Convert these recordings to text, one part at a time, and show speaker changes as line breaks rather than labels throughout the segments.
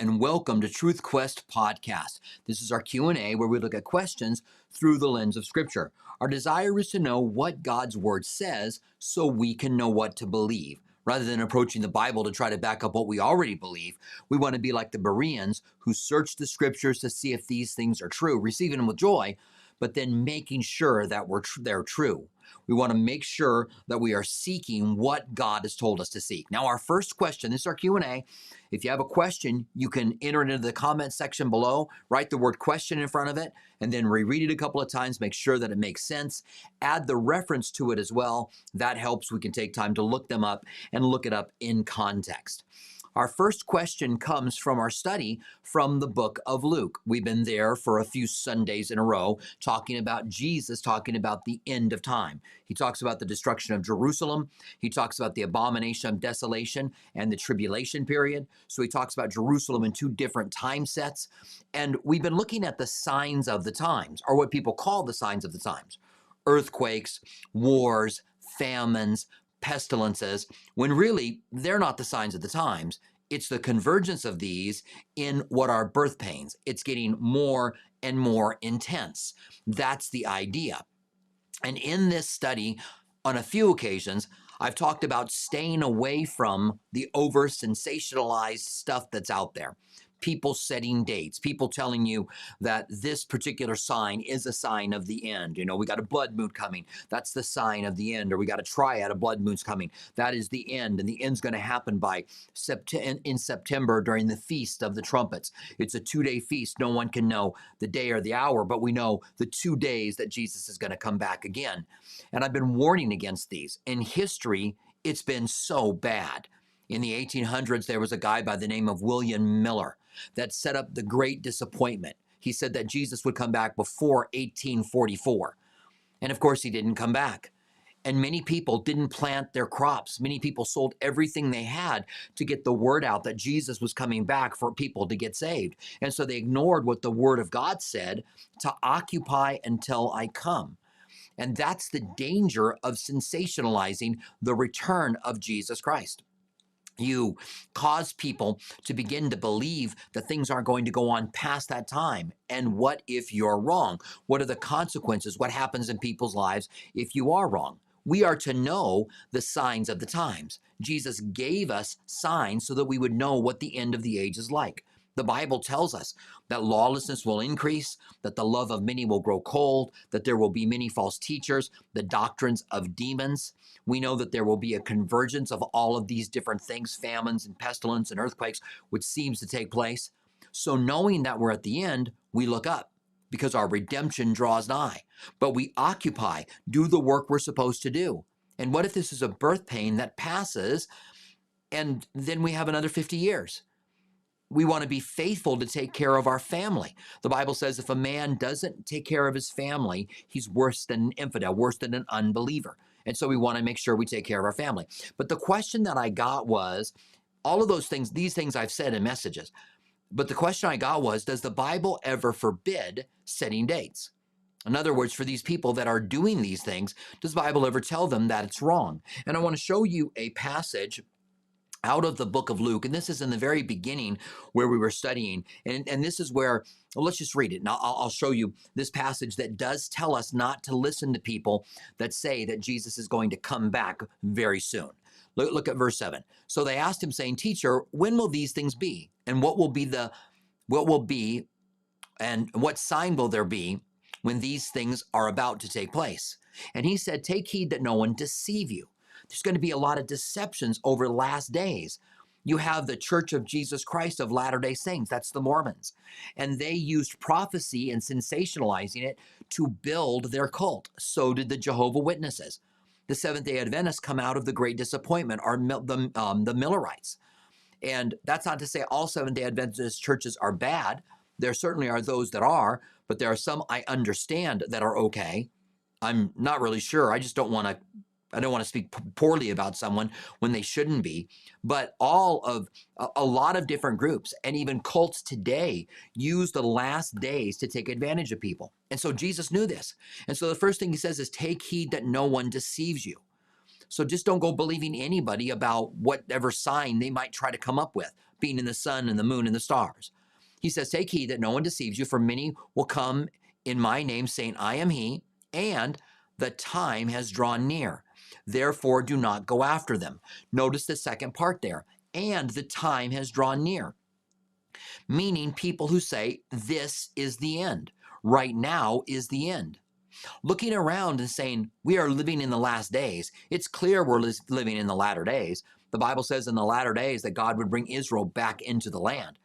and welcome to Truth Quest podcast. This is our Q&A where we look at questions through the lens of scripture. Our desire is to know what God's word says so we can know what to believe. Rather than approaching the Bible to try to back up what we already believe, we want to be like the Bereans who search the scriptures to see if these things are true, receiving them with joy, but then making sure that we're tr- they're true. We want to make sure that we are seeking what God has told us to seek. Now, our first question, this is our Q&A. If you have a question, you can enter it into the comment section below, write the word question in front of it, and then reread it a couple of times, make sure that it makes sense. Add the reference to it as well. That helps. We can take time to look them up and look it up in context. Our first question comes from our study from the book of Luke. We've been there for a few Sundays in a row talking about Jesus, talking about the end of time. He talks about the destruction of Jerusalem. He talks about the abomination of desolation and the tribulation period. So he talks about Jerusalem in two different time sets. And we've been looking at the signs of the times, or what people call the signs of the times earthquakes, wars, famines, pestilences, when really they're not the signs of the times. It's the convergence of these in what are birth pains. It's getting more and more intense. That's the idea. And in this study, on a few occasions, I've talked about staying away from the over sensationalized stuff that's out there people setting dates, people telling you that this particular sign is a sign of the end. You know, we got a blood moon coming. That's the sign of the end. Or we got a triad of blood moons coming. That is the end. And the end's going to happen by sept- in September during the Feast of the Trumpets. It's a two day feast. No one can know the day or the hour, but we know the two days that Jesus is going to come back again. And I've been warning against these. In history, it's been so bad. In the 1800s, there was a guy by the name of William Miller that set up the great disappointment. He said that Jesus would come back before 1844. And of course, he didn't come back. And many people didn't plant their crops. Many people sold everything they had to get the word out that Jesus was coming back for people to get saved. And so they ignored what the word of God said to occupy until I come. And that's the danger of sensationalizing the return of Jesus Christ you cause people to begin to believe that things aren't going to go on past that time. And what if you're wrong? What are the consequences? What happens in people's lives if you are wrong? We are to know the signs of the times. Jesus gave us signs so that we would know what the end of the age is like. The Bible tells us that lawlessness will increase, that the love of many will grow cold, that there will be many false teachers, the doctrines of demons. We know that there will be a convergence of all of these different things, famines and pestilence and earthquakes, which seems to take place. So, knowing that we're at the end, we look up because our redemption draws nigh. But we occupy, do the work we're supposed to do. And what if this is a birth pain that passes and then we have another 50 years? We want to be faithful to take care of our family. The Bible says if a man doesn't take care of his family, he's worse than an infidel, worse than an unbeliever. And so we want to make sure we take care of our family. But the question that I got was all of those things, these things I've said in messages. But the question I got was Does the Bible ever forbid setting dates? In other words, for these people that are doing these things, does the Bible ever tell them that it's wrong? And I want to show you a passage out of the book of Luke. And this is in the very beginning where we were studying. And, and this is where, well, let's just read it. And I'll, I'll show you this passage that does tell us not to listen to people that say that Jesus is going to come back very soon. Look, look at verse 7. So they asked him, saying, Teacher, when will these things be? And what will be the, what will be, and what sign will there be when these things are about to take place? And he said, Take heed that no one deceive you there's going to be a lot of deceptions over the last days. You have the Church of Jesus Christ of Latter day Saints, that's the Mormons. And they used prophecy and sensationalizing it to build their cult. So did the Jehovah Witnesses. The Seventh day Adventists come out of the Great Disappointment, are the, um, the Millerites. And that's not to say all Seventh day Adventist churches are bad. There certainly are those that are, but there are some I understand that are okay. I'm not really sure. I just don't want to I don't want to speak poorly about someone when they shouldn't be, but all of a, lot of different groups and even cults today use the last days to take advantage of people. And so Jesus knew this. And so the first thing he says is take heed that no one deceives you. So just don't go believing anybody about whatever sign they might try to come up with. being in the sun and the moon and the stars. He says, Take heed that no one deceives you, for many will come in my name, saying, I am he, and the time has drawn near. Therefore, do not go after them. Notice the second part there. And the time has drawn near. Meaning, people who say, This is the end. Right now is the end. Looking around and saying, We are living in the last days, it's clear we're living in the latter days. The Bible says in the latter days that God would bring Israel back into the land.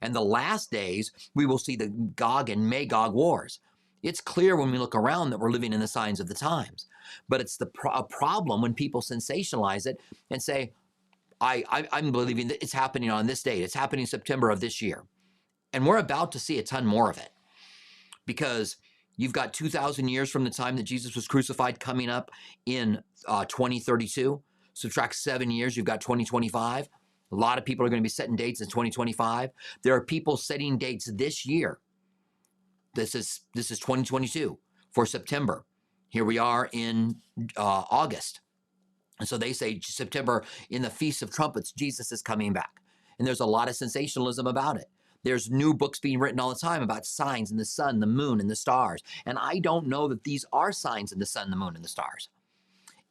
And the last days, we will see the Gog and Magog wars. It's clear when we look around that we're living in the signs of the times. But it's the pro- a problem when people sensationalize it and say, I, I, am believing that it's happening on this date. It's happening September of this year. And we're about to see a ton more of it because you've got 2,000 years from the time that Jesus was crucified coming up in uh, 2032. Subtract seven years, you've got 2025. A lot of people are going to be setting dates in 2025. There are people setting dates this year. This is this is 2022 for September. Here we are in uh, August. And so they say September in the Feast of Trumpets, Jesus is coming back. And there's a lot of sensationalism about it. There's new books being written all the time about signs in the sun, the moon, and the stars. And I don't know that these are signs in the sun, the moon, and the stars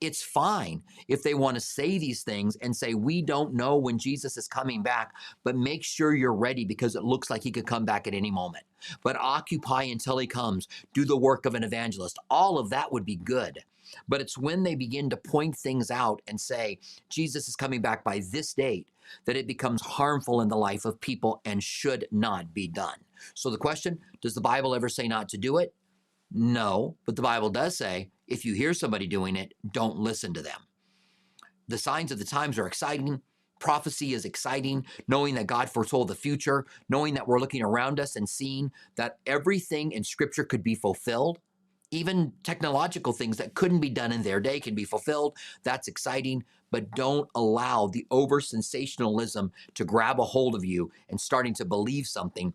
it's fine if they want to say these things and say, We don't know when Jesus is coming back, but make sure you're ready because it looks like he could come back at any moment. But occupy until he comes, do the work of an evangelist. All of that would be good. But it's when they begin to point things out and say, Jesus is coming back by this date, that it becomes harmful in the life of people and should not be done. So the question does the Bible ever say not to do it? No, but the Bible does say if you hear somebody doing it, don't listen to them. The signs of the times are exciting. Prophecy is exciting, knowing that God foretold the future, knowing that we're looking around us and seeing that everything in Scripture could be fulfilled. Even technological things that couldn't be done in their day can be fulfilled. That's exciting, but don't allow the over sensationalism to grab a hold of you and starting to believe something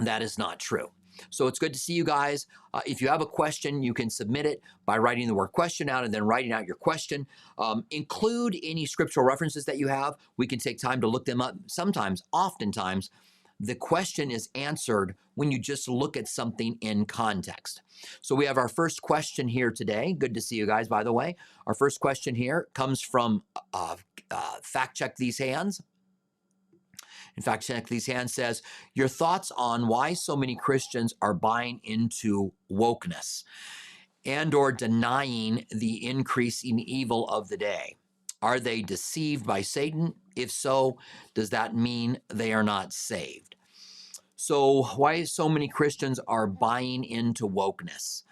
that is not true. So it's good to see you guys. Uh, if you have a question, you can submit it by writing the word question out and then writing out your question. Um, include any scriptural references that you have. We can take time to look them up. Sometimes, oftentimes, the question is answered when you just look at something in context. So we have our first question here today. Good to see you guys, by the way. Our first question here comes from uh, uh, Fact Check These Hands. In fact, These Hands says, Your thoughts on why so many Christians are buying into wokeness and or denying the increasing evil of the day. Are they deceived by Satan? If so, does that mean they are not saved? So, why so many Christians are buying into wokeness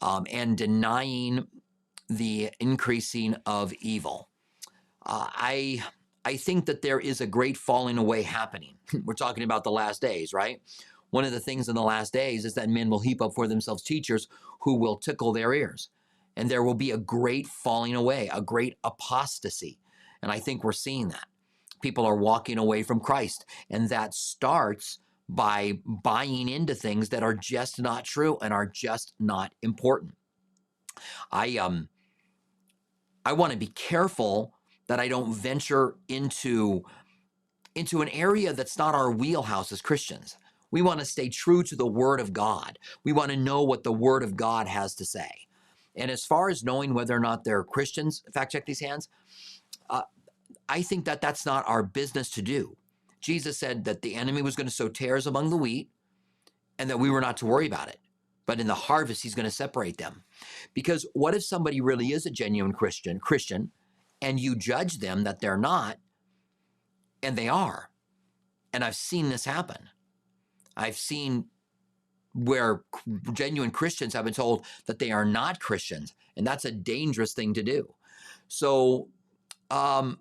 um, and denying the increasing of evil? Uh, I I think that there is a great falling away happening. We're talking about the last days, right? One of the things in the last days is that men will heap up for themselves teachers who will tickle their ears. And there will be a great falling away, a great apostasy. And I think we're seeing that. People are walking away from Christ. And that starts by buying into things that are just not true and are just not important. I um I want to be careful that I don't venture into into an area that's not our wheelhouse as Christians. We want to stay true to the Word of God. We want to know what the Word of God has to say. And as far as knowing whether or not they're Christians, fact check these hands, uh, I think that that's not our business to do. Jesus said that the enemy was going to sow tares among the wheat and that we were not to worry about it. But in the harvest, he's going to separate them. Because what if somebody really is a genuine Christian, Christian, and you judge them that they're not, and they are. And I've seen this happen. I've seen where genuine Christians have been told that they are not Christians, and that's a dangerous thing to do. So, um,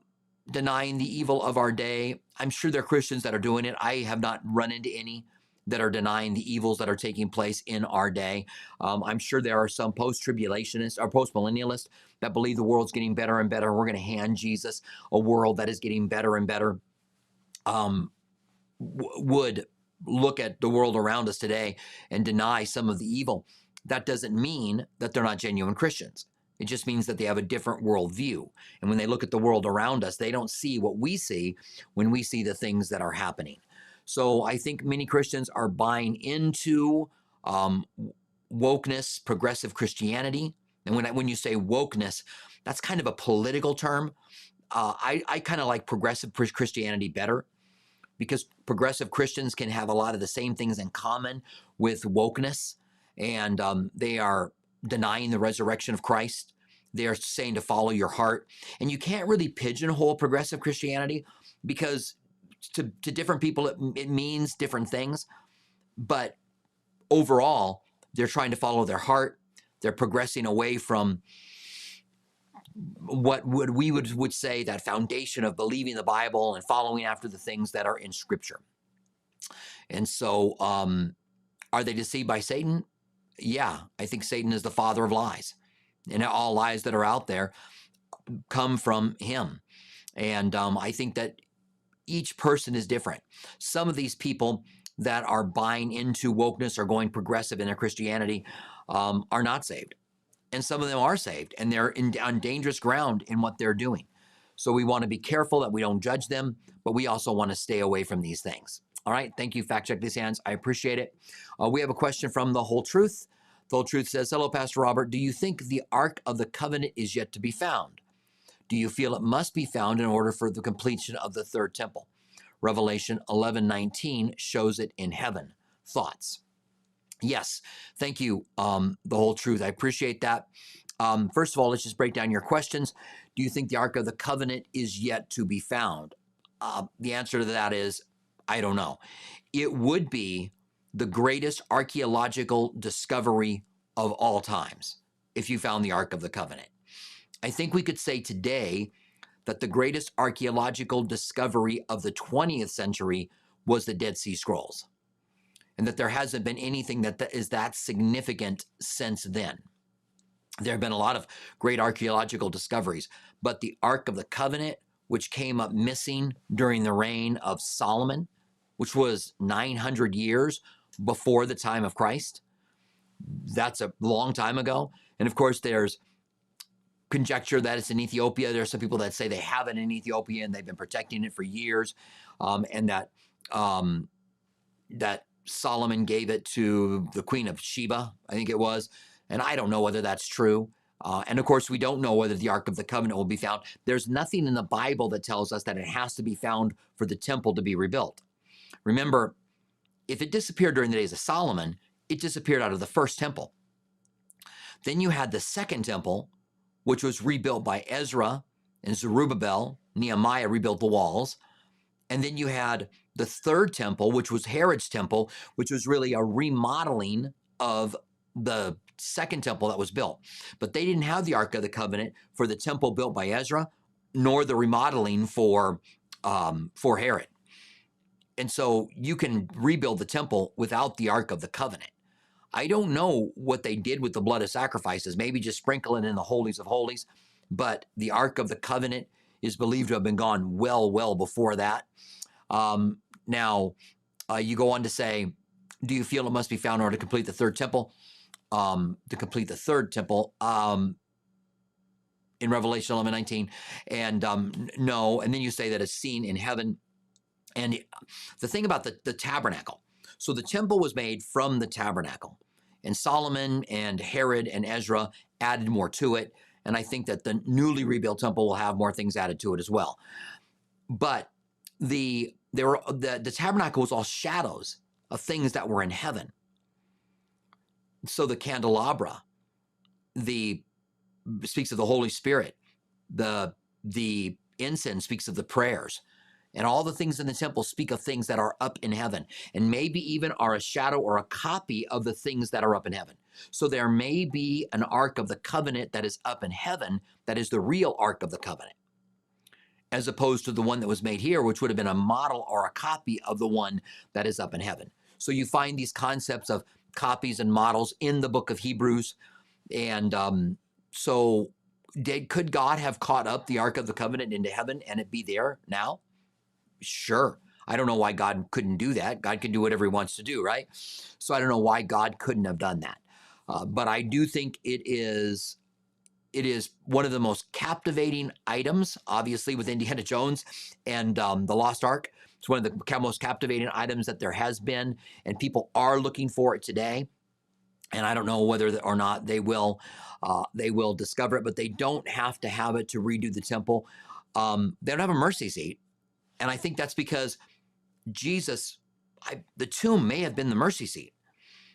denying the evil of our day, I'm sure there are Christians that are doing it. I have not run into any that are denying the evils that are taking place in our day. Um, I'm sure there are some post tribulationists or post millennialists that believe the world's getting better and better. And We're going to hand Jesus a world that is getting better and better. Um, w- would look at the world around us today and deny some of the evil. That doesn't mean that they're not genuine Christians. It just means that they have a different worldview. And when they look at the world around us, they don't see what we see when we see the things that are happening. So I think many Christians are buying into um, wokeness, progressive Christianity. And when I, when you say wokeness, that's kind of a political term. Uh, I, I kind of like progressive Christianity better because progressive Christians can have a lot of the same things in common with wokeness, and um, they are denying the resurrection of Christ. They are saying to follow your heart, and you can't really pigeonhole progressive Christianity because to, to different people it, it means different things. But overall, they're trying to follow their heart. They're progressing away from what would we would, would say that foundation of believing the Bible and following after the things that are in Scripture. And so, um, are they deceived by Satan? Yeah, I think Satan is the father of lies, and all lies that are out there come from him. And um, I think that each person is different. Some of these people that are buying into wokeness or going progressive in their Christianity um, are not saved and some of them are saved and they're in, on dangerous ground in what they're doing. So we want to be careful that we don't judge them, but we also want to stay away from these things. All right. Thank you, Fact Check These Hands. I appreciate it. Uh, we have a question from The Whole Truth. The Whole Truth says Hello, Pastor Robert. Do you think the Ark of the Covenant is yet to be found? Do you feel it must be found in order for the completion of the third temple? Revelation 11 19 shows it in heaven. Thoughts? Yes, thank you. Um, the whole truth. I appreciate that. Um, first of all, let's just break down your questions. Do you think the Ark of the Covenant is yet to be found? Uh, the answer to that is I don't know. It would be the greatest archaeological discovery of all times if you found the Ark of the Covenant. I think we could say today that the greatest archaeological discovery of the 20th century was the Dead Sea Scrolls and that there hasn't been anything that is that significant since then. There have been a lot of great archaeological discoveries, but the Ark of the Covenant, which came up missing during the reign of Solomon, which was 900 years before the time of Christ, that's a long time ago. And of course, there's conjecture that it's in Ethiopia. There are some people that say they have it in Ethiopia and they've been protecting it for years, um, and that um, that Solomon gave it to the Queen of Sheba, I think it was. And I don't know whether that's true. Uh, and of course, we don't know whether the Ark of the Covenant will be found. There's nothing in the Bible that tells us that it has to be found for the temple to be rebuilt. Remember, if it disappeared during the days of Solomon, it disappeared out of the first temple. Then you had the second temple, which was rebuilt by Ezra and Zerubbabel. Nehemiah rebuilt the walls. And then you had the third temple, which was Herod's temple, which was really a remodeling of the second temple that was built. But they didn't have the Ark of the Covenant for the temple built by Ezra, nor the remodeling for um, for Herod. And so you can rebuild the temple without the Ark of the Covenant. I don't know what they did with the blood of sacrifices, maybe just sprinkle it in the holies of holies, but the Ark of the Covenant is believed to have been gone well, well before that. Um, now, uh, you go on to say, do you feel it must be found in order to complete the third temple? Um, to complete the third temple um, in Revelation 11 19. And um, no, and then you say that it's seen in heaven. And the thing about the, the tabernacle so the temple was made from the tabernacle, and Solomon and Herod and Ezra added more to it. And I think that the newly rebuilt temple will have more things added to it as well. But the there were the, the tabernacle was all shadows of things that were in heaven. So the candelabra, the speaks of the Holy Spirit, the the incense speaks of the prayers, and all the things in the temple speak of things that are up in heaven, and maybe even are a shadow or a copy of the things that are up in heaven. So there may be an ark of the covenant that is up in heaven that is the real ark of the covenant as opposed to the one that was made here, which would have been a model or a copy of the one that is up in heaven. So you find these concepts of copies and models in the book of Hebrews. And um, so, did, could God have caught up the Ark of the Covenant into heaven and it be there now? Sure. I don't know why God couldn't do that. God can do whatever he wants to do, right? So I don't know why God couldn't have done that. Uh, but I do think it is it is one of the most captivating items, obviously, with Indiana Jones and um, the Lost Ark. It's one of the most captivating items that there has been, and people are looking for it today. And I don't know whether or not they will uh, they will discover it, but they don't have to have it to redo the temple. Um, they don't have a mercy seat, and I think that's because Jesus, I, the tomb may have been the mercy seat.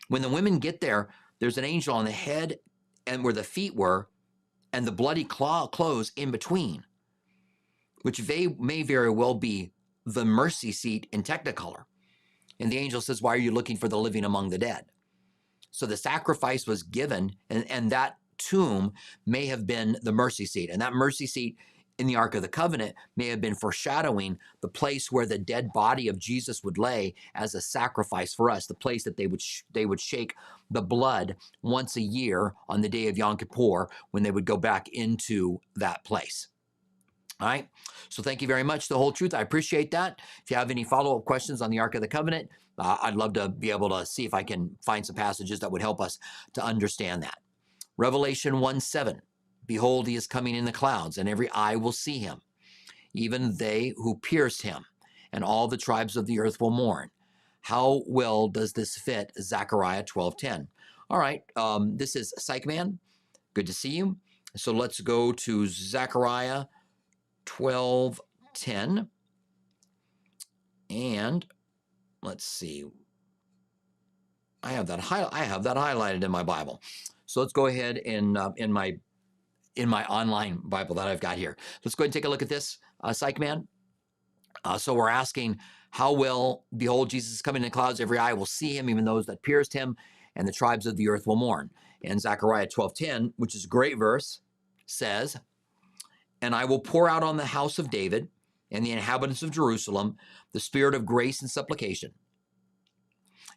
When the women get there, there's an angel on the head and where the feet were, and the bloody claw clothes in between, which they may very well be the mercy seat in Technicolor. And the angel says, Why are you looking for the living among the dead? So the sacrifice was given, and, and that tomb may have been the mercy seat. And that mercy seat in the Ark of the Covenant may have been foreshadowing the place where the dead body of Jesus would lay as a sacrifice for us, the place that they would sh- they would shake the blood once a year on the day of Yom Kippur when they would go back into that place. All right. So thank you very much. The whole truth. I appreciate that. If you have any follow up questions on the Ark of the Covenant, uh, I'd love to be able to see if I can find some passages that would help us to understand that. Revelation 1 7. Behold, he is coming in the clouds, and every eye will see him, even they who pierced him, and all the tribes of the earth will mourn. How well does this fit Zechariah 12:10? All right, um, this is Psych Man. Good to see you. So let's go to Zechariah 12:10, and let's see. I have that I have that highlighted in my Bible. So let's go ahead and uh, in my in my online Bible that I've got here. Let's go ahead and take a look at this, uh, Psych Man. Uh, so we're asking, how will, behold, Jesus coming in the clouds, every eye will see him, even those that pierced him, and the tribes of the earth will mourn. And Zechariah 12:10, which is a great verse, says, And I will pour out on the house of David and the inhabitants of Jerusalem the spirit of grace and supplication.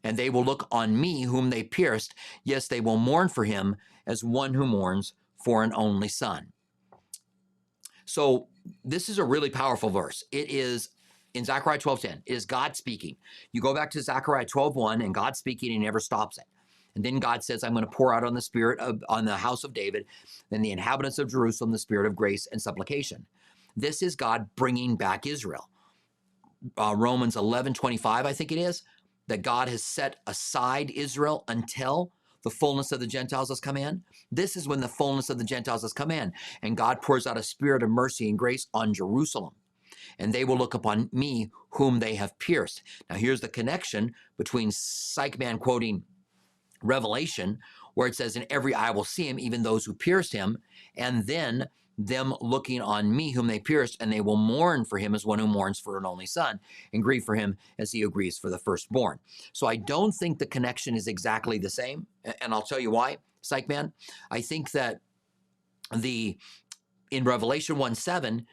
And they will look on me whom they pierced. Yes, they will mourn for him as one who mourns for an only son. So this is a really powerful verse. It is in Zechariah 12:10. It is God speaking. You go back to Zechariah 12:1 and God speaking and he never stops it. And then God says, I'm going to pour out on the spirit of on the house of David and the inhabitants of Jerusalem the spirit of grace and supplication. This is God bringing back Israel. Uh, Romans 11:25 I think it is that God has set aside Israel until the fullness of the Gentiles has come in. This is when the fullness of the Gentiles has come in, and God pours out a spirit of mercy and grace on Jerusalem. And they will look upon me, whom they have pierced. Now, here's the connection between Psych Man quoting Revelation, where it says, "In every eye will see him, even those who pierced him," and then them looking on me whom they pierced, and they will mourn for him as one who mourns for an only son, and grieve for him as he agrees for the firstborn. So I don't think the connection is exactly the same, and I'll tell you why, Psych Man. I think that the in Revelation 1 7,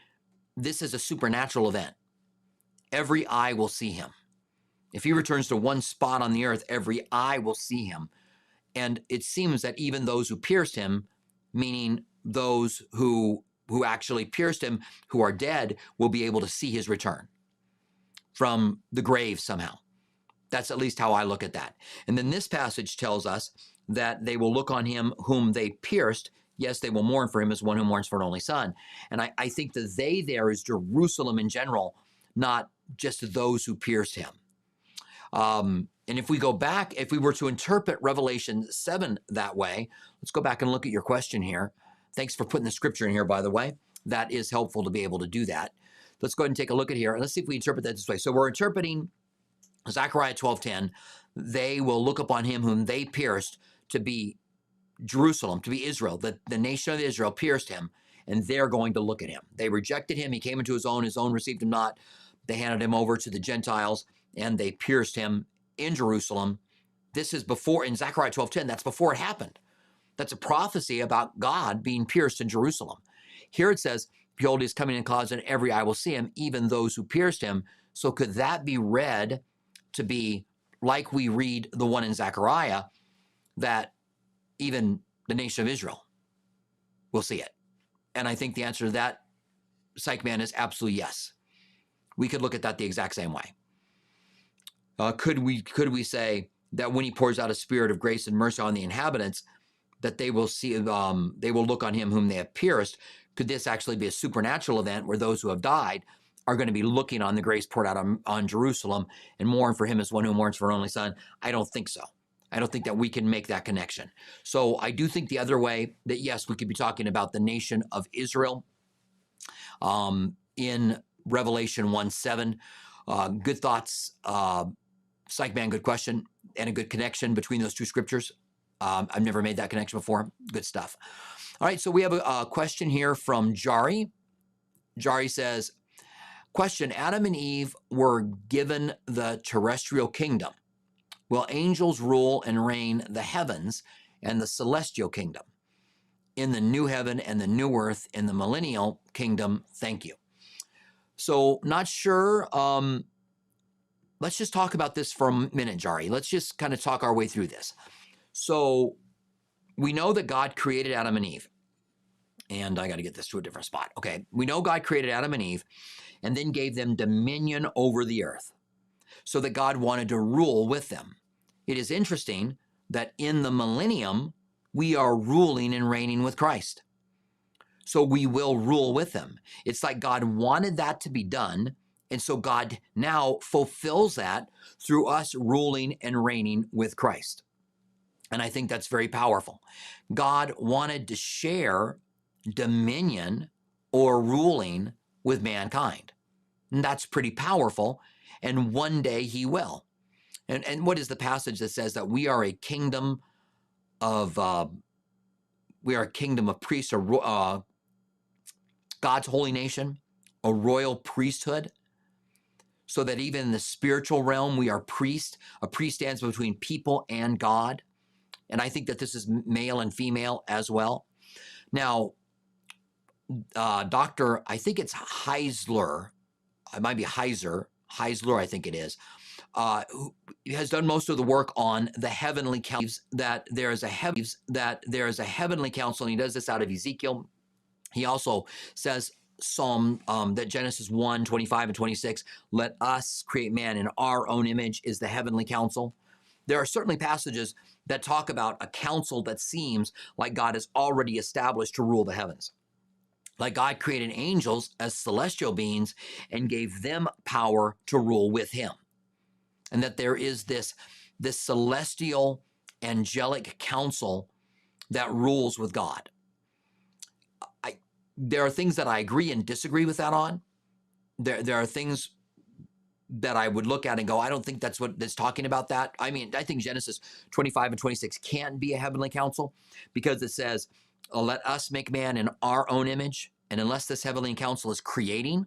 this is a supernatural event. Every eye will see him. If he returns to one spot on the earth, every eye will see him. And it seems that even those who pierced him, meaning those who who actually pierced him, who are dead, will be able to see his return from the grave somehow. That's at least how I look at that. And then this passage tells us that they will look on him whom they pierced. Yes, they will mourn for him as one who mourns for an only son. And I, I think the they there is Jerusalem in general, not just those who pierced him. Um, and if we go back, if we were to interpret Revelation 7 that way, let's go back and look at your question here. Thanks for putting the scripture in here, by the way. That is helpful to be able to do that. Let's go ahead and take a look at here. And let's see if we interpret that this way. So we're interpreting Zechariah 12:10. They will look upon him whom they pierced to be Jerusalem, to be Israel. The, the nation of Israel pierced him, and they're going to look at him. They rejected him. He came into his own. His own received him not. They handed him over to the Gentiles, and they pierced him in Jerusalem. This is before in Zechariah 12:10. That's before it happened. That's a prophecy about God being pierced in Jerusalem. Here it says, Behold, is coming in clouds, and every eye will see him, even those who pierced him. So could that be read to be like we read the one in Zechariah, that even the nation of Israel will see it? And I think the answer to that, Psych Man, is absolutely yes. We could look at that the exact same way. Uh, could we could we say that when he pours out a spirit of grace and mercy on the inhabitants, that they will see, um, they will look on him whom they have pierced. Could this actually be a supernatural event where those who have died are going to be looking on the grace poured out on, on Jerusalem and mourn for him as one who mourns for an only son? I don't think so. I don't think that we can make that connection. So I do think the other way that yes, we could be talking about the nation of Israel um, in Revelation 1 7. Uh, good thoughts, uh, Psych Man, good question, and a good connection between those two scriptures. Um, I've never made that connection before. Good stuff. All right, so we have a, a question here from Jari. Jari says, Question Adam and Eve were given the terrestrial kingdom. Will angels rule and reign the heavens and the celestial kingdom? In the new heaven and the new earth in the millennial kingdom, thank you. So, not sure. Um, let's just talk about this for a minute, Jari. Let's just kind of talk our way through this. So, we know that God created Adam and Eve. And I got to get this to a different spot. Okay. We know God created Adam and Eve and then gave them dominion over the earth so that God wanted to rule with them. It is interesting that in the millennium, we are ruling and reigning with Christ. So we will rule with him. It's like God wanted that to be done. And so God now fulfills that through us ruling and reigning with Christ. And I think that's very powerful. God wanted to share dominion or ruling with mankind. And that's pretty powerful. And one day he will. And, and what is the passage that says that we are a kingdom of, uh, we are a kingdom of priests, or uh, God's holy nation, a royal priesthood, so that even in the spiritual realm, we are priests. A priest stands between people and God. And I think that this is male and female as well. Now, uh, Dr. I think it's Heisler, it might be Heiser, Heisler, I think it is, uh, who has done most of the work on the heavenly council. That there is a heaven, that there is a heavenly council, and he does this out of Ezekiel. He also says Psalm um, that Genesis 1, 25 and 26, let us create man in our own image is the heavenly council. There are certainly passages that talk about a council that seems like God has already established to rule the heavens. Like God created angels as celestial beings and gave them power to rule with him. And that there is this, this celestial angelic council that rules with God. I, there are things that I agree and disagree with that on. There, there are things that I would look at and go, I don't think that's what that's talking about that. I mean, I think Genesis 25 and 26 can be a heavenly council because it says, let us make man in our own image. And unless this heavenly council is creating,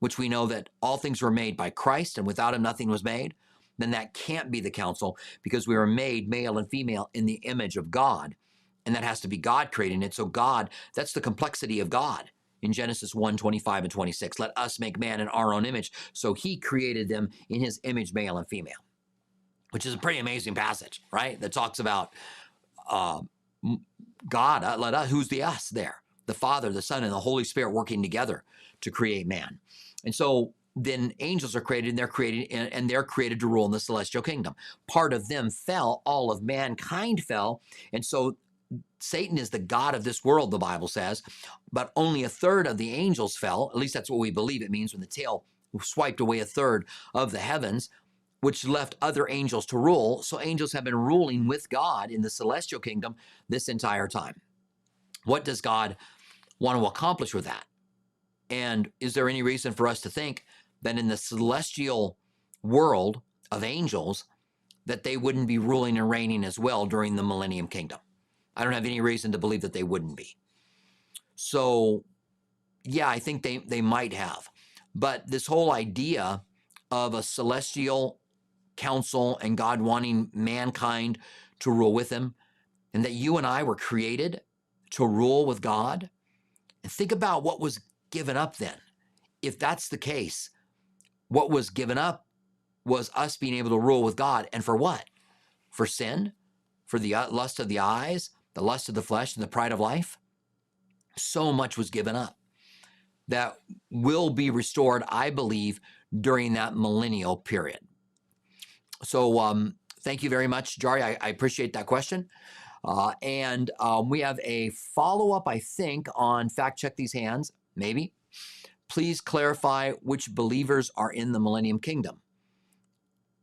which we know that all things were made by Christ and without him nothing was made, then that can't be the council because we were made male and female in the image of God. And that has to be God creating it. So God, that's the complexity of God in Genesis 1 25 and 26. Let us make man in our own image. So he created them in his image, male and female, which is a pretty amazing passage, right? That talks about uh, God, uh, let us, who's the us there? The Father, the Son, and the Holy Spirit working together to create man. And so then angels are created and they're created and they're created to rule in the celestial kingdom. Part of them fell, all of mankind fell. And so Satan is the God of this world, the Bible says, but only a third of the angels fell. At least that's what we believe it means when the tail swiped away a third of the heavens, which left other angels to rule. So angels have been ruling with God in the celestial kingdom this entire time. What does God want to accomplish with that? And is there any reason for us to think that in the celestial world of angels, that they wouldn't be ruling and reigning as well during the millennium kingdom? I don't have any reason to believe that they wouldn't be. So, yeah, I think they, they might have. But this whole idea of a celestial council and God wanting mankind to rule with him, and that you and I were created to rule with God. And think about what was given up then. If that's the case, what was given up was us being able to rule with God. And for what? For sin? For the uh, lust of the eyes? The lust of the flesh and the pride of life, so much was given up that will be restored, I believe, during that millennial period. So, um, thank you very much, Jari. I, I appreciate that question. Uh, and um, we have a follow up, I think, on fact check these hands, maybe. Please clarify which believers are in the millennium kingdom.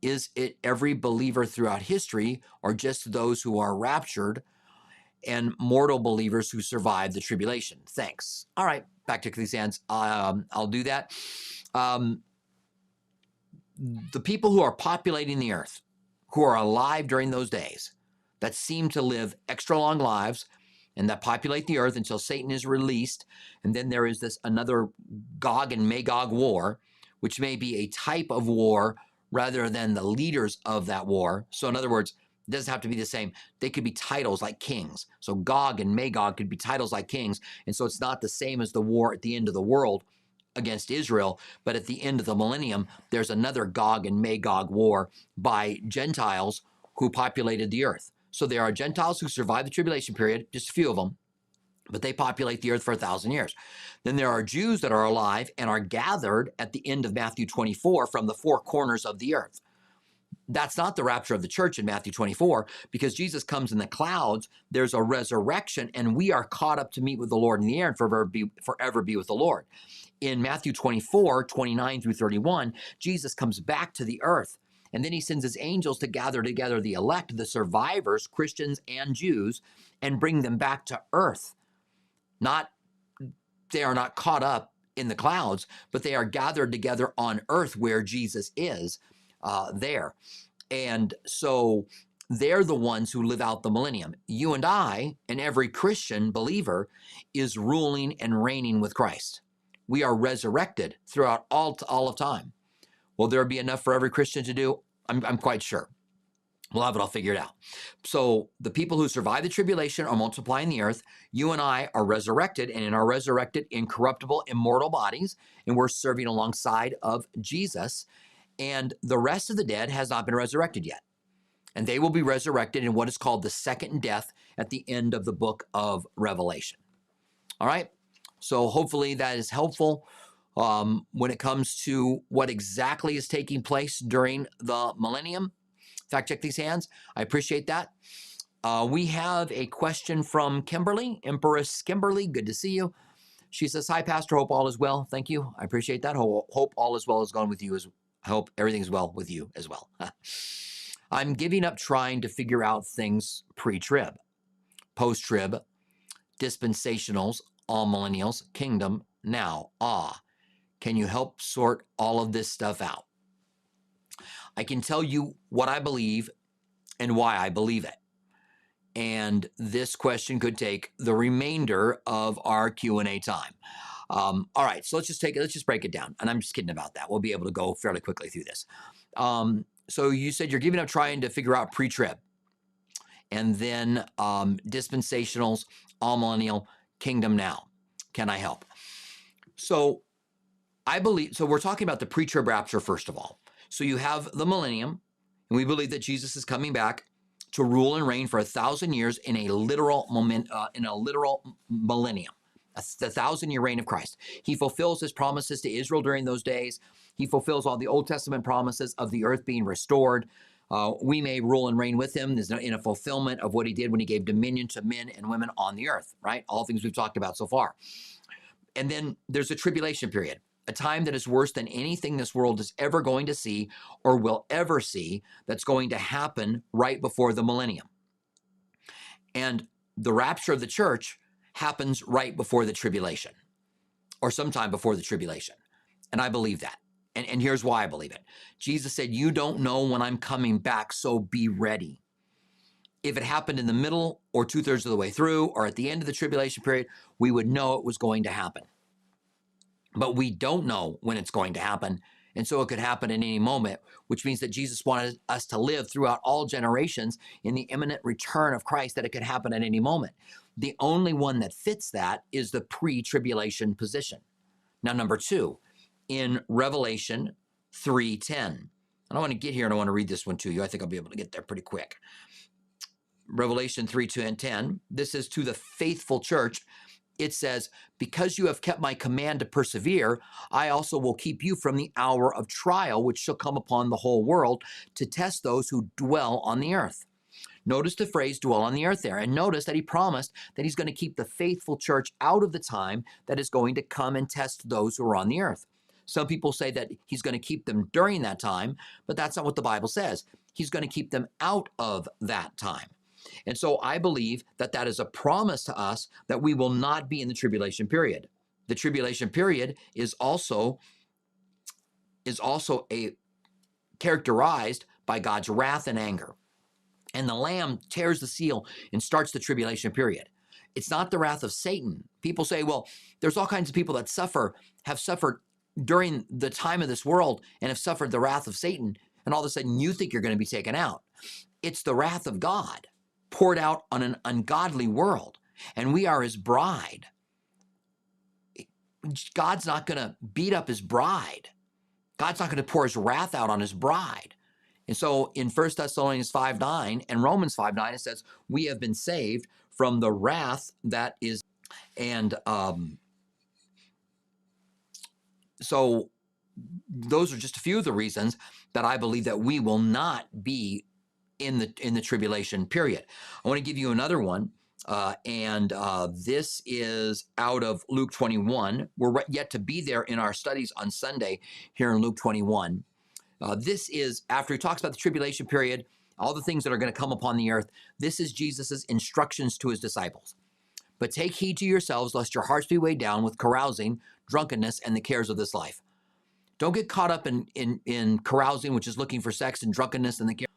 Is it every believer throughout history or just those who are raptured and mortal believers who survive the tribulation? Thanks. All right, back to hands. Um, I'll do that. Um, the people who are populating the earth, who are alive during those days, that seem to live extra long lives and that populate the earth until Satan is released. And then there is this another Gog and Magog war, which may be a type of war rather than the leaders of that war. So, in other words, it doesn't have to be the same. They could be titles like kings. So, Gog and Magog could be titles like kings. And so, it's not the same as the war at the end of the world against Israel, but at the end of the millennium, there's another Gog and Magog war by Gentiles who populated the earth. So there are Gentiles who survive the tribulation period, just a few of them, but they populate the earth for a thousand years. Then there are Jews that are alive and are gathered at the end of Matthew 24 from the four corners of the earth. That's not the rapture of the church in Matthew 24 because Jesus comes in the clouds. There's a resurrection, and we are caught up to meet with the Lord in the air and forever be, forever be with the Lord. In Matthew 24, 29 through 31, Jesus comes back to the earth and then he sends his angels to gather together the elect, the survivors, Christians and Jews, and bring them back to earth. Not, they are not caught up in the clouds, but they are gathered together on earth where Jesus is uh, there. And so they're the ones who live out the millennium. You and I, and every Christian believer, is ruling and reigning with Christ. We are resurrected throughout all, all of time. Will there be enough for every Christian to do? I'm, I'm quite sure. We'll have it all figured out. So the people who survive the tribulation are multiplying the earth. You and I are resurrected, and in our resurrected, incorruptible, immortal bodies, and we're serving alongside of Jesus. And the rest of the dead has not been resurrected yet. And they will be resurrected in what is called the second death at the end of the book of Revelation. All right. So hopefully that is helpful um, when it comes to what exactly is taking place during the millennium. Fact check these hands. I appreciate that. Uh, we have a question from Kimberly, Empress Kimberly. Good to see you. She says, Hi, Pastor. Hope all is well. Thank you. I appreciate that. Hope all is well is gone with you. As, I hope everything's well with you as well. I'm giving up trying to figure out things pre trib, post trib, dispensationals, amillennials, kingdom, now, ah. Can you help sort all of this stuff out? I can tell you what I believe and why I believe it. And this question could take the remainder of our Q&A time. Um, all right, so let's just take it, let's just break it down. And I'm just kidding about that. We'll be able to go fairly quickly through this. Um, so you said you're giving up trying to figure out pre-trib and then um, dispensationals, millennial kingdom now. Can I help? So I believe, so we're talking about the pre trib rapture, first of all. So you have the millennium, and we believe that Jesus is coming back to rule and reign for a thousand years in a literal moment, uh, in a literal millennium, a thousand year reign of Christ. He fulfills his promises to Israel during those days. He fulfills all the Old Testament promises of the earth being restored. Uh, we may rule and reign with him. In a fulfillment of what he did when he gave dominion to men and women on the earth, right? All things we've talked about so far. And then there's a tribulation period a time that is worse than anything this world is ever going to see or will ever see that's going to happen right before the millennium. And the rapture of the church happens right before the tribulation or sometime before the tribulation. And I believe that. And, and here's why I believe it Jesus said, You don't know when I'm coming back, so be ready. If it happened in the middle or two thirds of the way through or at the end of the tribulation period, we would know it was going to happen but we don't know when it's going to happen. And so it could happen at any moment, which means that Jesus wanted us to live throughout all generations in the imminent return of Christ, that it could happen at any moment. The only one that fits that is the pre tribulation position. Now, number two, in Revelation 3:10. I don't want to get here and I want to read this one to you. I think I'll be able to get there pretty quick. Revelation 3, 2, and 10. This is to the faithful church it says, Because you have kept my command to persevere, I also will keep you from the hour of trial which shall come upon the whole world to test those who dwell on the earth. Notice the phrase dwell on the earth there. And notice that he promised that he's going to keep the faithful church out of the time that is going to come and test those who are on the earth. Some people say that he's going to keep them during that time, but that's not what the Bible says. He's going to keep them out of that time. And so I believe that that is a promise to us that we will not be in the tribulation period. The tribulation period is also is also a characterized by God's wrath and anger. And the lamb tears the seal and starts the tribulation period. It's not the wrath of Satan. People say, well, there's all kinds of people that suffer, have suffered during the time of this world and have suffered the wrath of Satan. And all of a sudden you think you're going to be taken out. It's the wrath of God poured out on an ungodly world. And we are his bride. God's not going to beat up his bride. God's not going to pour his wrath out on his bride. And so in 1 Thessalonians 5 9 and Romans 5 9, it says, We have been saved from the wrath that is. And um, so those are just a few of the reasons that I believe that we will not be in the in the tribulation period. I want to give you another one. Uh, and uh, this is out of Luke 21. We're yet to be there in our studies on Sunday here in Luke 21. Uh, this is after he talks about the tribulation period, all the things that are going to come upon the earth. This is Jesus's instructions to his disciples. But take heed to yourselves, lest your hearts be weighed down with carousing, drunkenness, and the cares of this life. Don't get caught up in in, in carousing, which is looking for sex and drunkenness and the care.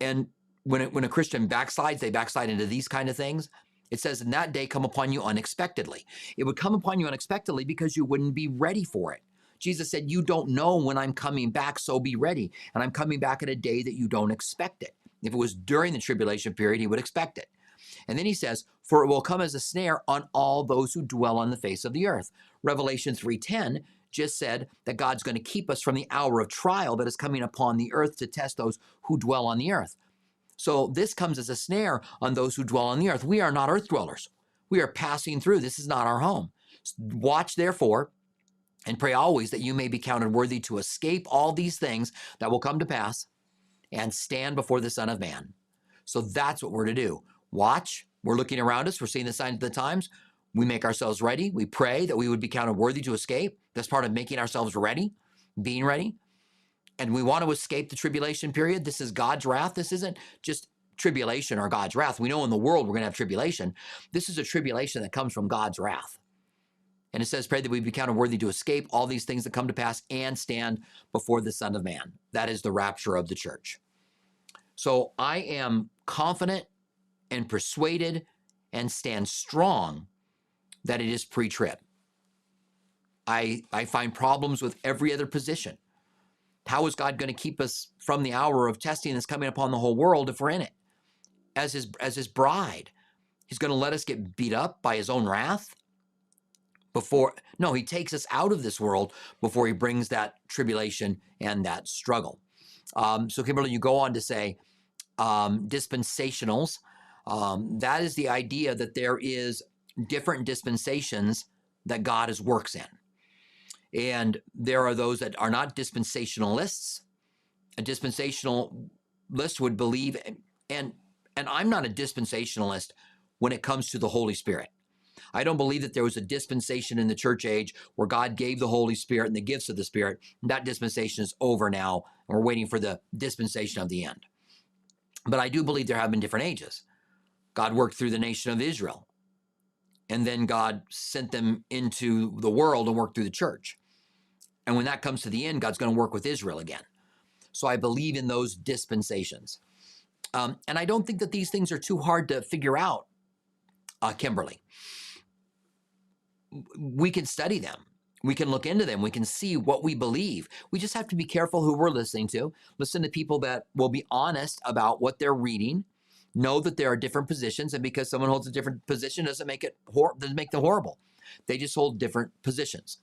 and when it, when a Christian backslides, they backslide into these kind of things. It says, "In that day come upon you unexpectedly." It would come upon you unexpectedly because you wouldn't be ready for it. Jesus said, You don't know when I'm coming back, so be ready. And I'm coming back at a day that you don't expect it. If it was during the tribulation period, he would expect it. And then he says, For it will come as a snare on all those who dwell on the face of the earth. Revelation 3:10 just said that God's going to keep us from the hour of trial that is coming upon the earth to test those who dwell on the earth. So this comes as a snare on those who dwell on the earth. We are not earth dwellers. We are passing through. This is not our home. Watch therefore and pray always that you may be counted worthy to escape all these things that will come to pass and stand before the Son of Man. So that's what we're to do. Watch. We're looking around us. We're seeing the signs of the times. We make ourselves ready. We pray that we would be counted worthy to escape. That's part of making ourselves ready, being ready. And we want to escape the tribulation period. This is God's wrath. This isn't just tribulation or God's wrath. We know in the world we're going to have tribulation. This is a tribulation that comes from God's wrath. And it says, Pray that we be counted worthy to escape all these things that come to pass and stand before the Son of Man. That is the rapture of the church. So I am confident and persuaded and stand strong that it is pre trib. I, I find problems with every other position. How is God going to keep us from the hour of testing that's coming upon the whole world if we're in it? As his, as his bride, he's going to let us get beat up by his own wrath? Before no he takes us out of this world before he brings that tribulation and that struggle. Um, so kimberly you go on to say um, dispensationals. Um, that is the idea that there is different dispensations that god is works in. And there are those that are not dispensationalists. A dispensationalist would believe and and i'm not a dispensationalist when it comes to the holy spirit I don't believe that there was a dispensation in the church age where God gave the Holy Spirit and the gifts of the Spirit. That dispensation is over now, and we're waiting for the dispensation of the end. But I do believe there have been different ages. God worked through the nation of Israel, and then God sent them into the world and worked through the church. And when that comes to the end, God's going to work with Israel again. So I believe in those dispensations. Um, and I don't think that these things are too hard to figure out, uh, Kimberly we can study them. We can look into them. We can see what we believe. We just have to be careful who we're listening to. Listen to people that will be honest about what they're reading. Know that there are different positions, and because someone holds a different position doesn't make it hor- doesn't make them horrible. They just hold different positions.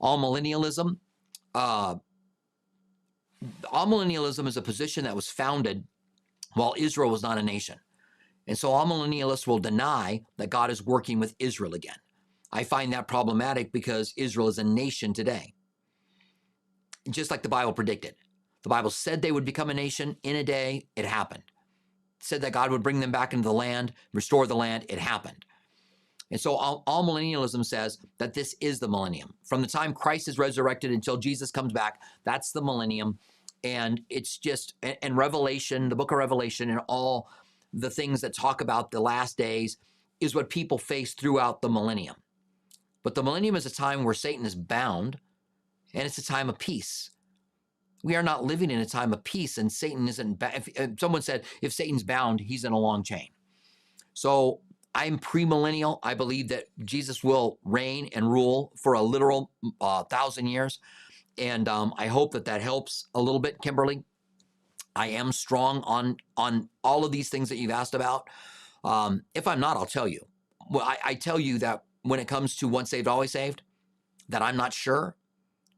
Amillennialism, uh, millennialism is a position that was founded while Israel was not a nation, and so amillennialists will deny that God is working with Israel again. I find that problematic because Israel is a nation today. Just like the Bible predicted. The Bible said they would become a nation in a day, it happened. said that God would bring them back into the land, restore the land. It happened. And so all, all, millennialism says that this is the millennium. From the time Christ is resurrected until Jesus comes back, that's the millennium. And it's just, and Revelation, the book of Revelation, and all the things that talk about the last days is what people face throughout the millennium. But the millennium is a time where Satan is bound, and it's a time of peace. We are not living in a time of peace, and Satan isn't. Ba- if, if someone said, if Satan's bound, he's in a long chain. So I'm premillennial. I believe that Jesus will reign and rule for a literal uh, thousand years. And um, I hope that that helps a little bit, Kimberly. I am strong on on all of these things that you've asked about. Um, if I'm not, I'll tell you. Well, I, I tell you that when it comes to once saved, always saved, that I'm not sure,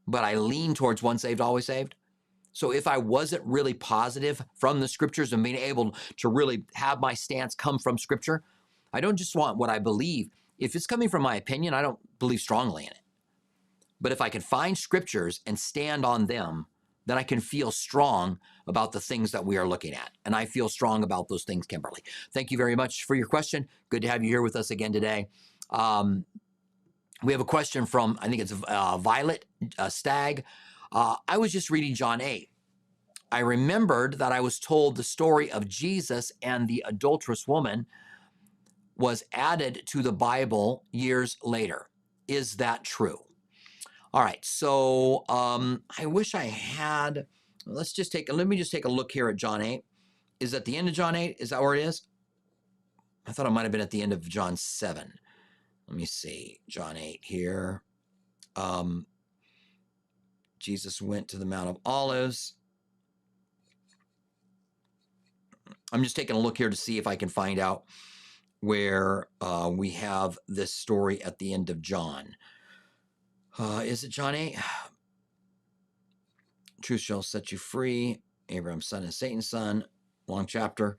but I lean towards once saved, always saved. So if I wasn't really positive from the scriptures and being able to really have my stance come from scripture, I don't just want what I believe. If it's coming from my opinion, I don't believe strongly in it. But if I can find scriptures and stand on them, then I can feel strong about the things that we are looking at. And I feel strong about those things, Kimberly. Thank you very much for your question. Good to have you here with us again today. Um, we have a question from, I think it's uh, Violet uh, Stag. Uh, I was just reading John 8. I remembered that I was told the story of Jesus and the adulterous woman was added to the Bible years later. Is that true? All right, so um, I wish I had. Let's just take. Let me just take a look here at John eight. Is that the end of John eight? Is that where it is? I thought it might have been at the end of John seven. Let me see. John eight here. Um, Jesus went to the Mount of Olives. I'm just taking a look here to see if I can find out where uh, we have this story at the end of John. Uh, is it John 8? Truth shall set you free. Abraham's son is Satan's son. Long chapter.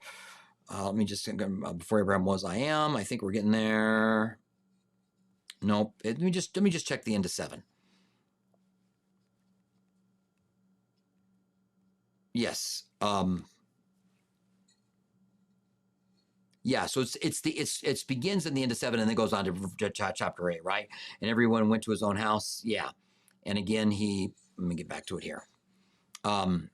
Uh, let me just, uh, before Abraham was, I am. I think we're getting there. Nope. Let me just, let me just check the end of seven. Yes. Um, yeah, so it's it's the it's it's begins in the end of seven and then goes on to chapter eight, right? And everyone went to his own house. Yeah, and again he let me get back to it here. Um,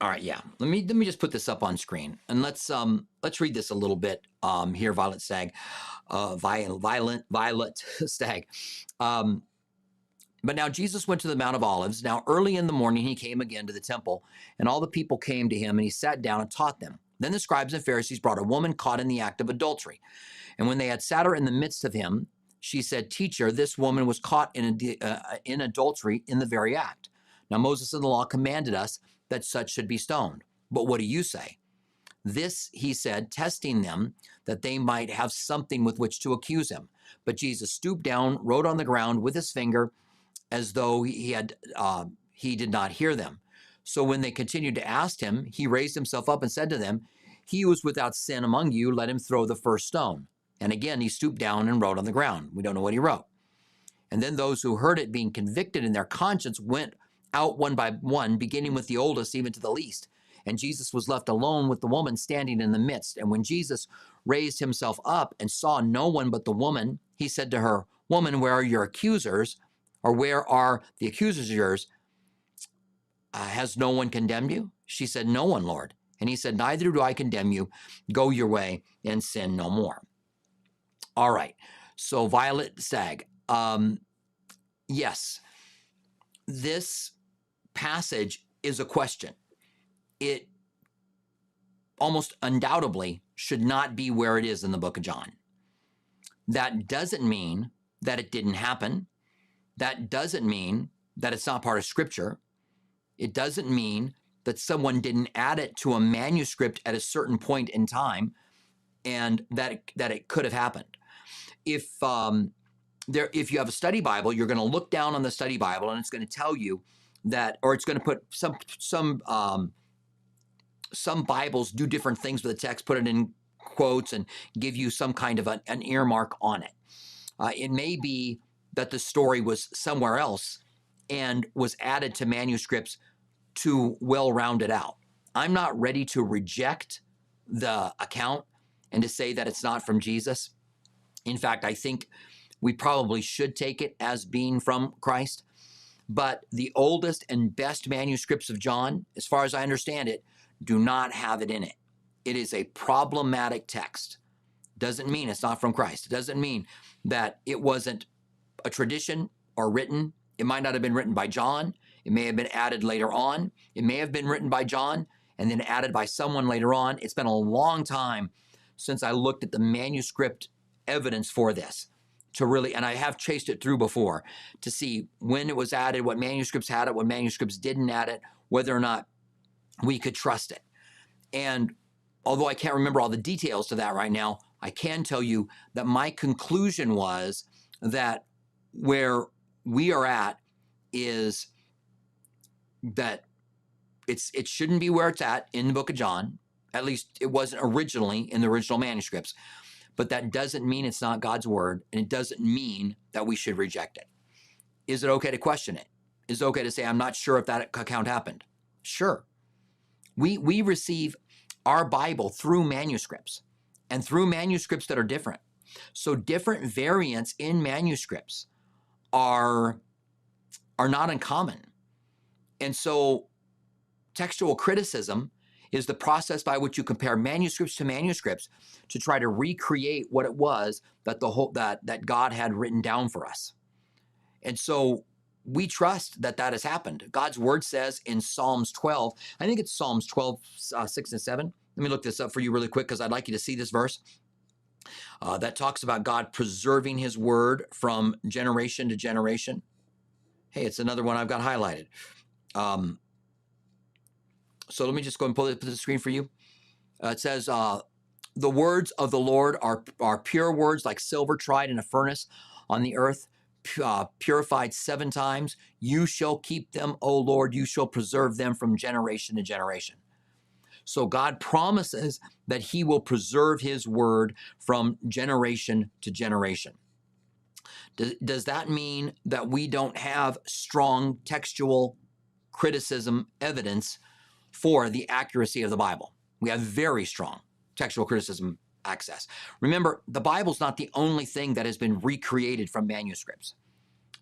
all right, yeah. Let me let me just put this up on screen and let's um let's read this a little bit um here. Violet Stag, uh, violent violent Violet Stag. Um, but now Jesus went to the Mount of Olives. Now, early in the morning, he came again to the temple, and all the people came to him, and he sat down and taught them. Then the scribes and Pharisees brought a woman caught in the act of adultery. And when they had sat her in the midst of him, she said, Teacher, this woman was caught in, uh, in adultery in the very act. Now, Moses in the law commanded us that such should be stoned. But what do you say? This, he said, testing them that they might have something with which to accuse him. But Jesus stooped down, wrote on the ground with his finger, as though he had uh, he did not hear them. So when they continued to ask him, he raised himself up and said to them, He who is without sin among you, let him throw the first stone. And again he stooped down and wrote on the ground. We don't know what he wrote. And then those who heard it, being convicted in their conscience, went out one by one, beginning with the oldest, even to the least. And Jesus was left alone with the woman standing in the midst. And when Jesus raised himself up and saw no one but the woman, he said to her, Woman, where are your accusers? Or where are the accusers of yours? Uh, has no one condemned you? She said, No one, Lord. And he said, Neither do I condemn you. Go your way and sin no more. All right. So, Violet Stag, um, yes, this passage is a question. It almost undoubtedly should not be where it is in the book of John. That doesn't mean that it didn't happen. That doesn't mean that it's not part of scripture. It doesn't mean that someone didn't add it to a manuscript at a certain point in time and that it, that it could have happened. If um, there if you have a study Bible, you're going to look down on the study Bible and it's going to tell you that or it's going to put some some um, some Bibles do different things with the text, put it in quotes and give you some kind of an earmark on it. Uh, it may be that the story was somewhere else and was added to manuscripts to well round it out. I'm not ready to reject the account and to say that it's not from Jesus. In fact, I think we probably should take it as being from Christ. But the oldest and best manuscripts of John, as far as I understand it, do not have it in it. It is a problematic text. Doesn't mean it's not from Christ. It doesn't mean that it wasn't a tradition or written. It might not have been written by John. It may have been added later on. It may have been written by John and then added by someone later on. It's been a long time since I looked at the manuscript evidence for this to really, and I have chased it through before to see when it was added, what manuscripts had it, what manuscripts didn't add it, whether or not we could trust it. And although I can't remember all the details to that right now, I can tell you that my conclusion was that where we are at is that it's it shouldn't be where it's at in the book of John. At least it wasn't originally in the original manuscripts. But that doesn't mean it's not God's word, and it doesn't mean that we should reject it. Is it okay to question it? Is it okay to say, I'm not sure if that account happened? Sure. We, we receive our Bible through manuscripts and through manuscripts that are different. So different variants in manuscripts are, are not uncommon. And so textual criticism is the process by which you compare manuscripts to manuscripts to try to recreate what it was that the whole that that God had written down for us. And so we trust that that has happened. God's word says in Psalms 12, I think it's Psalms 12, uh, 6 and 7. Let me look this up for you really quick because I'd like you to see this verse. Uh, that talks about God preserving his word from generation to generation. Hey, it's another one I've got highlighted. Um, so let me just go and pull it to the screen for you. Uh, it says, uh, the words of the Lord are, are pure words like silver tried in a furnace on the earth, uh, purified seven times. You shall keep them, O Lord. You shall preserve them from generation to generation. So God promises that he will preserve his word from generation to generation. Does, does that mean that we don't have strong textual criticism evidence for the accuracy of the Bible? We have very strong textual criticism access. Remember, the Bible's not the only thing that has been recreated from manuscripts.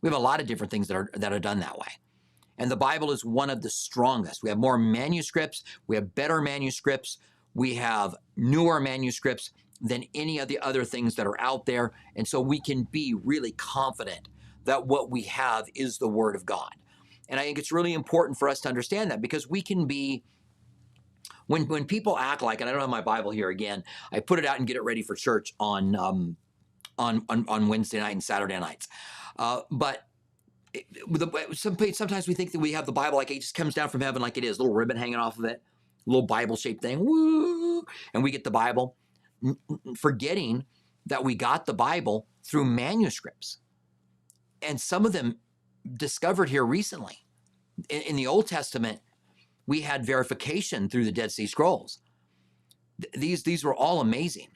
We have a lot of different things that are that are done that way. And the Bible is one of the strongest. We have more manuscripts, we have better manuscripts, we have newer manuscripts than any of the other things that are out there. And so we can be really confident that what we have is the Word of God. And I think it's really important for us to understand that because we can be when when people act like, and I don't have my Bible here again, I put it out and get it ready for church on um, on, on, on Wednesday night and Saturday nights. Uh, but it, sometimes we think that we have the Bible like it just comes down from heaven like it is, a little ribbon hanging off of it, little Bible shaped thing, woo, and we get the Bible, forgetting that we got the Bible through manuscripts, and some of them discovered here recently. In, in the Old Testament, we had verification through the Dead Sea Scrolls. Th- these these were all amazing,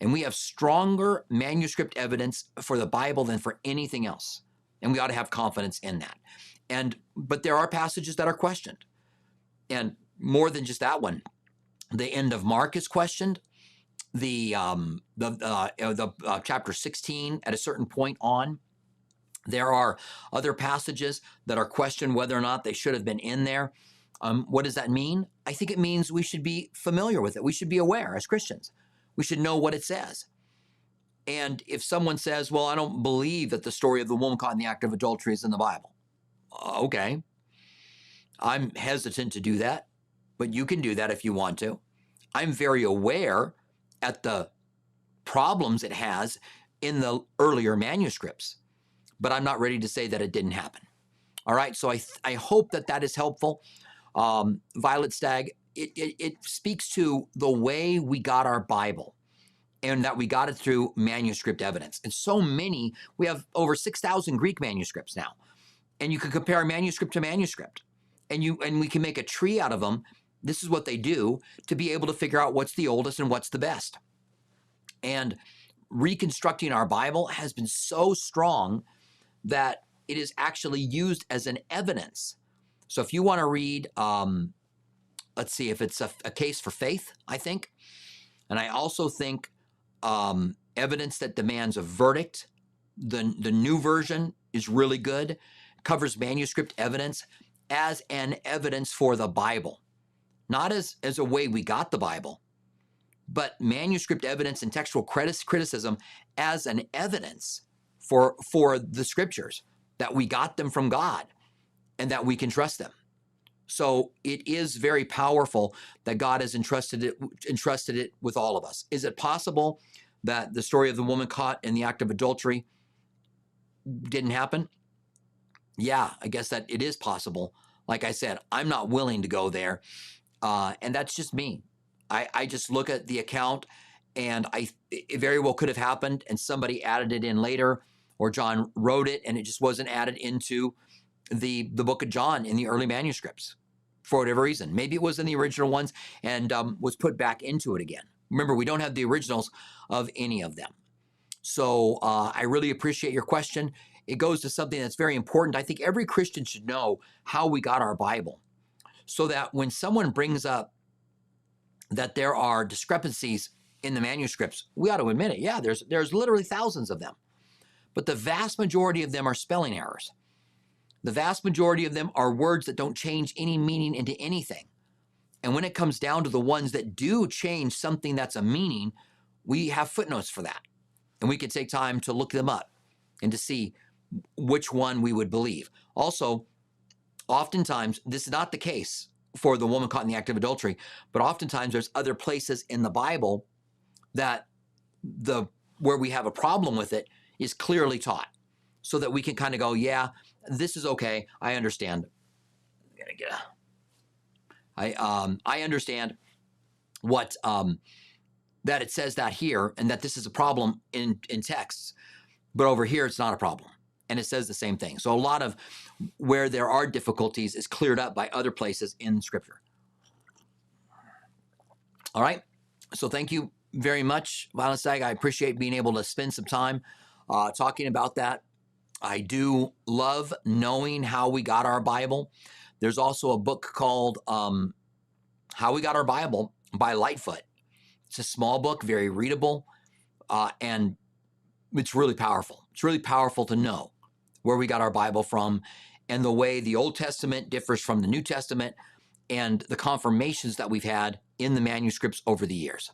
and we have stronger manuscript evidence for the Bible than for anything else, and we ought to have confidence in that. And but there are passages that are questioned, and more than just that one. The end of Mark is questioned. The um, the uh, the uh, chapter sixteen at a certain point on there are other passages that are questioned whether or not they should have been in there. Um, what does that mean? I think it means we should be familiar with it. We should be aware as Christians. We should know what it says. And if someone says, well, I don't believe that the story of the woman caught in the act of adultery is in the Bible. Uh, okay. I'm hesitant to do that, but you can do that if you want to. I'm very aware at the problems it has in the earlier manuscripts but I'm not ready to say that it didn't happen. All right, so I, I hope that that is helpful. Um, Violet Stag, it, it, it speaks to the way we got our Bible and that we got it through manuscript evidence. And so many, we have over 6,000 Greek manuscripts now. And you can compare manuscript to manuscript. And you and we can make a tree out of them. This is what they do to be able to figure out what's the oldest and what's the best. And reconstructing our Bible has been so strong that it is actually used as an evidence. So if you want to read, um, let's see, if it's a, a case for faith, I think, and I also think um, evidence that demands a verdict. The the new version is really good. Covers manuscript evidence as an evidence for the Bible, not as as a way we got the Bible, but manuscript evidence and textual criticism as an evidence for for the scriptures that we got them from God and that we can trust them. So it is very powerful that God has entrusted it entrusted it with all of us. Is it possible that the story of the woman caught in the act of adultery didn't happen? Yeah, I guess that it is possible. Like I said, I'm not willing to go there, uh, and that's just me. I, I just look at the account, and I it very well could have happened, and somebody added it in later, or John wrote it, and it just wasn't added into the the book of John in the early manuscripts for whatever reason. Maybe it was in the original ones and um, was put back into it again. Remember, we don't have the originals of any of them. So uh, I really appreciate your question. It goes to something that's very important. I think every Christian should know how we got our Bible so that when someone brings up that there are discrepancies in the manuscripts, we ought to admit it. Yeah, there's there's literally thousands of them. But the vast majority of them are spelling errors. The vast majority of them are words that don't change any meaning into anything. And when it comes down to the ones that do change something that's a meaning, we have footnotes for that. And we can take time to look them up and to see which one we would believe. Also, oftentimes, this is not the case for the woman caught in the act of adultery, but oftentimes there's other places in the Bible that the where we have a problem with it is clearly taught so that we can kind of go, yeah, this is okay. I understand. I'm gonna get. A, I um I understand what um that it says that here and that this is a problem in in texts, but over here it's not a problem, and it says the same thing. So a lot of where there are difficulties is cleared up by other places in Scripture. All right. So thank you very much, Violent Stag. I appreciate being able to spend some time uh, talking about that. I do love knowing how we got our Bible. There's also a book called um, How We Got Our Bible by Lightfoot. It's a small book, very readable, uh, and it's really powerful. It's really powerful to know where we got our Bible from and the way the Old Testament differs from the New Testament and the confirmations that we've had in the manuscripts over the years.